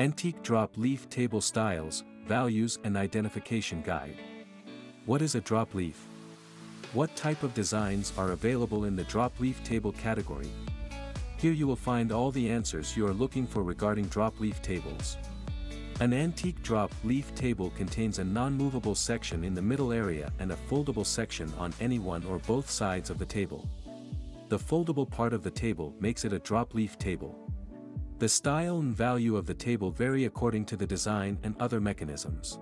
Antique Drop Leaf Table Styles, Values and Identification Guide. What is a drop leaf? What type of designs are available in the drop leaf table category? Here you will find all the answers you are looking for regarding drop leaf tables. An antique drop leaf table contains a non-movable section in the middle area and a foldable section on any one or both sides of the table. The foldable part of the table makes it a drop leaf table. The style and value of the table vary according to the design and other mechanisms.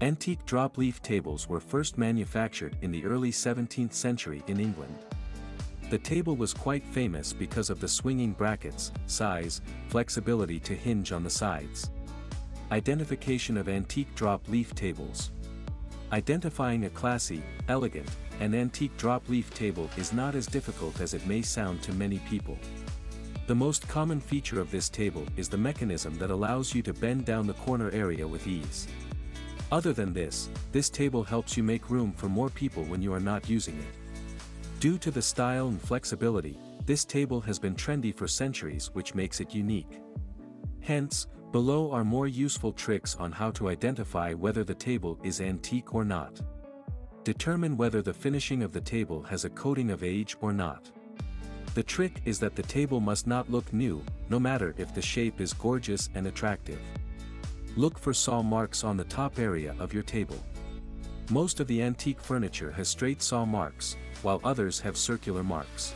Antique drop leaf tables were first manufactured in the early 17th century in England. The table was quite famous because of the swinging brackets, size, flexibility to hinge on the sides. Identification of antique drop leaf tables. Identifying a classy, elegant, and antique drop leaf table is not as difficult as it may sound to many people. The most common feature of this table is the mechanism that allows you to bend down the corner area with ease. Other than this, this table helps you make room for more people when you are not using it. Due to the style and flexibility, this table has been trendy for centuries which makes it unique. Hence, Below are more useful tricks on how to identify whether the table is antique or not. Determine whether the finishing of the table has a coating of age or not. The trick is that the table must not look new, no matter if the shape is gorgeous and attractive. Look for saw marks on the top area of your table. Most of the antique furniture has straight saw marks, while others have circular marks.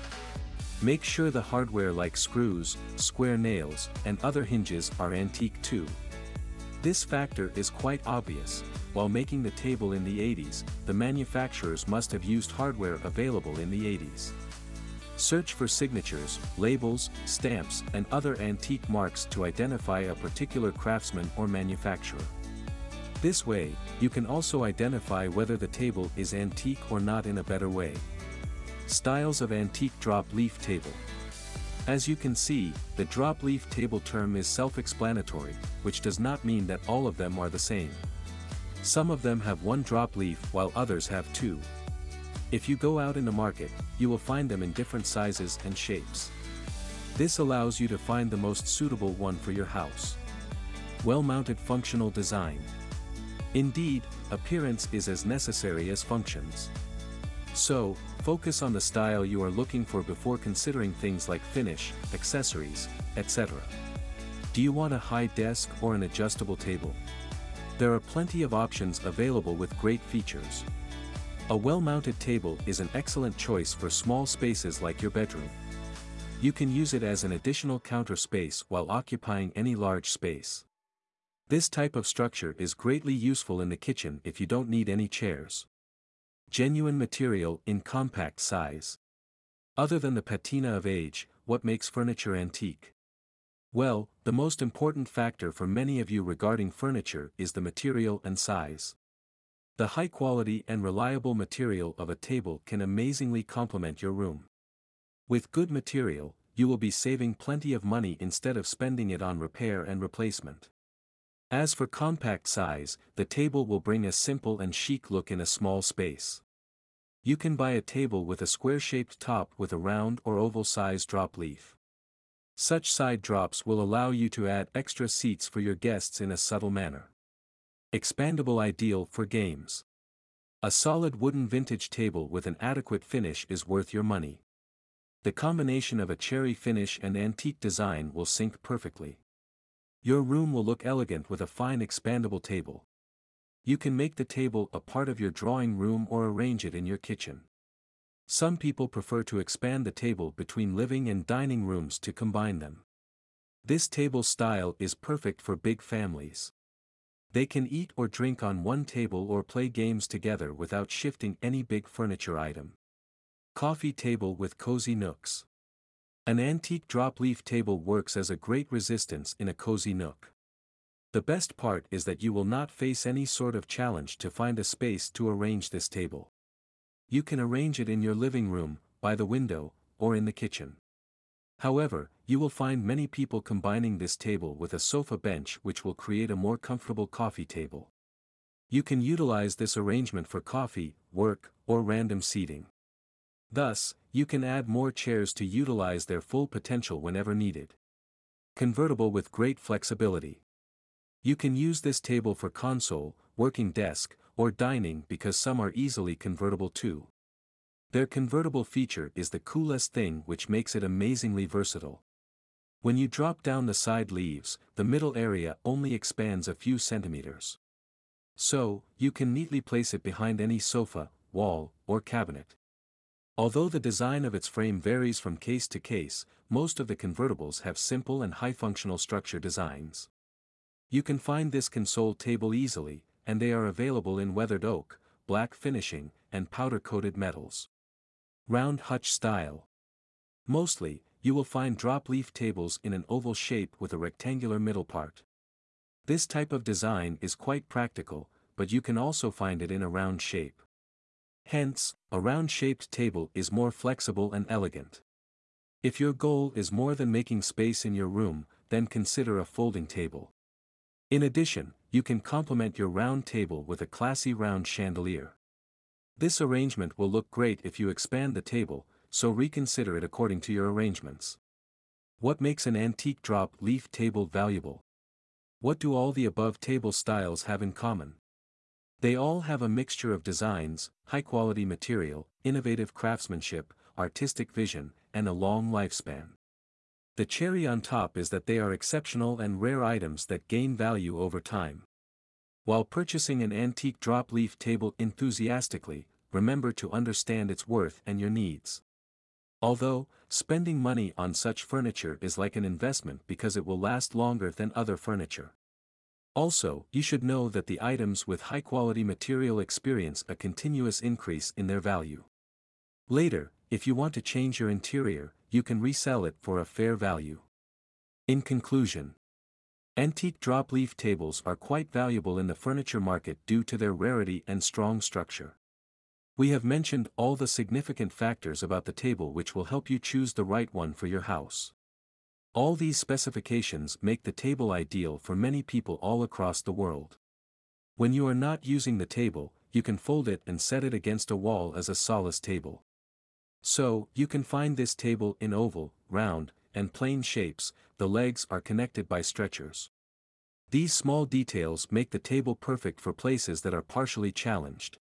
Make sure the hardware like screws, square nails, and other hinges are antique too. This factor is quite obvious, while making the table in the 80s, the manufacturers must have used hardware available in the 80s. Search for signatures, labels, stamps, and other antique marks to identify a particular craftsman or manufacturer. This way, you can also identify whether the table is antique or not in a better way. Styles of Antique Drop Leaf Table As you can see, the drop leaf table term is self-explanatory, which does not mean that all of them are the same. Some of them have one drop leaf while others have two. If you go out in the market, you will find them in different sizes and shapes. This allows you to find the most suitable one for your house. Well-mounted functional design. Indeed, appearance is as necessary as functions. So, focus on the style you are looking for before considering things like finish, accessories, etc. Do you want a high desk or an adjustable table? There are plenty of options available with great features. A well-mounted table is an excellent choice for small spaces like your bedroom. You can use it as an additional counter space while occupying any large space. This type of structure is greatly useful in the kitchen if you don't need any chairs. Genuine material in compact size. Other than the patina of age, what makes furniture antique? Well, the most important factor for many of you regarding furniture is the material and size. The high quality and reliable material of a table can amazingly complement your room. With good material, you will be saving plenty of money instead of spending it on repair and replacement. As for compact size, the table will bring a simple and chic look in a small space. You can buy a table with a square-shaped top with a round or oval-sized drop leaf. Such side drops will allow you to add extra seats for your guests in a subtle manner. Expandable ideal for games. A solid wooden vintage table with an adequate finish is worth your money. The combination of a cherry finish and antique design will sync perfectly. Your room will look elegant with a fine expandable table. You can make the table a part of your drawing room or arrange it in your kitchen. Some people prefer to expand the table between living and dining rooms to combine them. This table style is perfect for big families. They can eat or drink on one table or play games together without shifting any big furniture item. Coffee table with cozy nooks. An antique drop leaf table works as a great resistance in a cozy nook. The best part is that you will not face any sort of challenge to find a space to arrange this table. You can arrange it in your living room, by the window, or in the kitchen. However, you will find many people combining this table with a sofa bench which will create a more comfortable coffee table. You can utilize this arrangement for coffee, work, or random seating. Thus, you can add more chairs to utilize their full potential whenever needed. Convertible with great flexibility. You can use this table for console, working desk, or dining because some are easily convertible too. Their convertible feature is the coolest thing which makes it amazingly versatile. When you drop down the side leaves, the middle area only expands a few centimeters. So, you can neatly place it behind any sofa, wall, or cabinet. Although the design of its frame varies from case to case, most of the convertibles have simple and high-functional structure designs. You can find this console table easily, and they are available in weathered oak, black finishing, and powder-coated metals. Round hutch style. Mostly, you will find drop leaf tables in an oval shape with a rectangular middle part. This type of design is quite practical, but you can also find it in a round shape. Hence, a round-shaped table is more flexible and elegant. If your goal is more than making space in your room, then consider a folding table. In addition, you can complement your round table with a classy round chandelier. This arrangement will look great if you expand the table, so reconsider it according to your arrangements. What makes an antique drop leaf table valuable? What do all the above table styles have in common? They all have a mixture of designs, high-quality material, innovative craftsmanship, artistic vision, and a long lifespan. The cherry on top is that they are exceptional and rare items that gain value over time. While purchasing an antique drop leaf table enthusiastically, remember to understand its worth and your needs. Although, spending money on such furniture is like an investment because it will last longer than other furniture. Also, you should know that the items with high-quality material experience a continuous increase in their value. Later, if you want to change your interior, you can resell it for a fair value. In conclusion, antique drop leaf tables are quite valuable in the furniture market due to their rarity and strong structure. We have mentioned all the significant factors about the table which will help you choose the right one for your house. All these specifications make the table ideal for many people all across the world. When you are not using the table, you can fold it and set it against a wall as a solace table. So, you can find this table in oval, round, and plane shapes, the legs are connected by stretchers. These small details make the table perfect for places that are partially challenged.